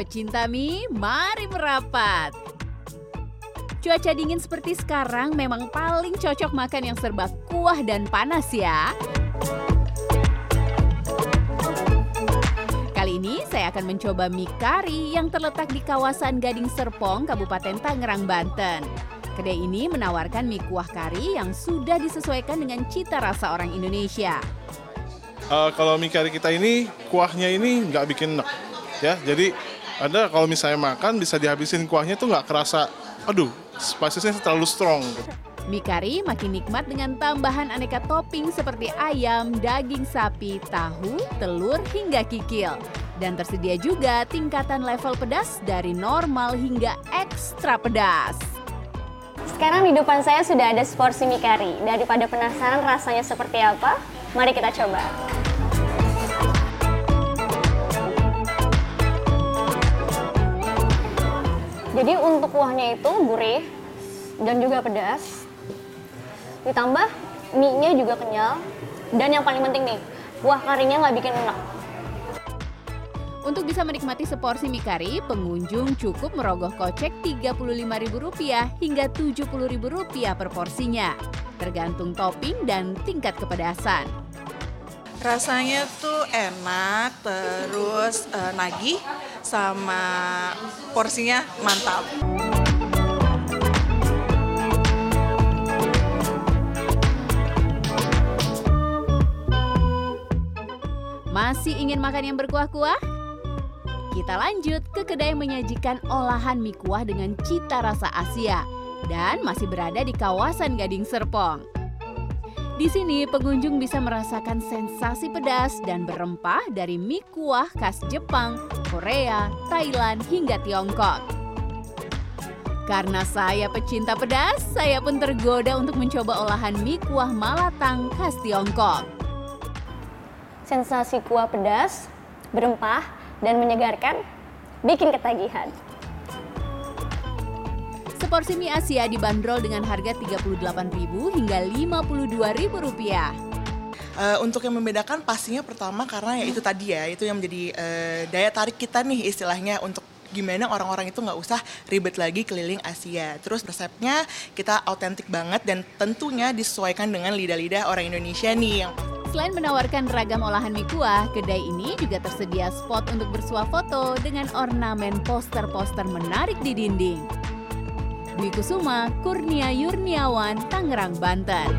Pecinta mie, mari merapat. Cuaca dingin seperti sekarang memang paling cocok makan yang serba kuah dan panas ya. Kali ini saya akan mencoba mie kari yang terletak di kawasan Gading Serpong, Kabupaten Tangerang, Banten. Kedai ini menawarkan mie kuah kari yang sudah disesuaikan dengan cita rasa orang Indonesia. Uh, kalau mie kari kita ini kuahnya ini nggak bikin enak ya jadi ada kalau misalnya makan bisa dihabisin kuahnya tuh nggak kerasa aduh spesiesnya terlalu strong. Mie kari makin nikmat dengan tambahan aneka topping seperti ayam, daging sapi, tahu, telur, hingga kikil. Dan tersedia juga tingkatan level pedas dari normal hingga ekstra pedas. Sekarang di depan saya sudah ada seporsi mie kari. Daripada penasaran rasanya seperti apa, mari kita coba. Jadi untuk kuahnya itu gurih dan juga pedas. Ditambah mie-nya juga kenyal. Dan yang paling penting nih, kuah karinya nggak bikin enak. Untuk bisa menikmati seporsi mie kari, pengunjung cukup merogoh kocek Rp35.000 hingga Rp70.000 per porsinya, tergantung topping dan tingkat kepedasan. Rasanya tuh enak, terus uh, nagih, sama porsinya mantap. Masih ingin makan yang berkuah-kuah? Kita lanjut ke kedai yang menyajikan olahan mie kuah dengan cita rasa Asia dan masih berada di kawasan Gading Serpong. Di sini pengunjung bisa merasakan sensasi pedas dan berempah dari mie kuah khas Jepang, Korea, Thailand hingga Tiongkok. Karena saya pecinta pedas, saya pun tergoda untuk mencoba olahan mie kuah malatang khas Tiongkok. Sensasi kuah pedas, berempah, dan menyegarkan bikin ketagihan. Seporsi mie Asia dibanderol dengan harga Rp38.000 hingga Rp52.000. Uh, untuk yang membedakan pastinya pertama karena ya itu tadi ya itu yang menjadi uh, daya tarik kita nih istilahnya untuk gimana orang-orang itu nggak usah ribet lagi keliling Asia. Terus resepnya kita autentik banget dan tentunya disesuaikan dengan lidah-lidah orang Indonesia nih yang Selain menawarkan ragam olahan mie kuah, kedai ini juga tersedia spot untuk bersuah foto dengan ornamen poster-poster menarik di dinding. Dwi Kusuma, Kurnia Yurniawan, Tangerang, Banten.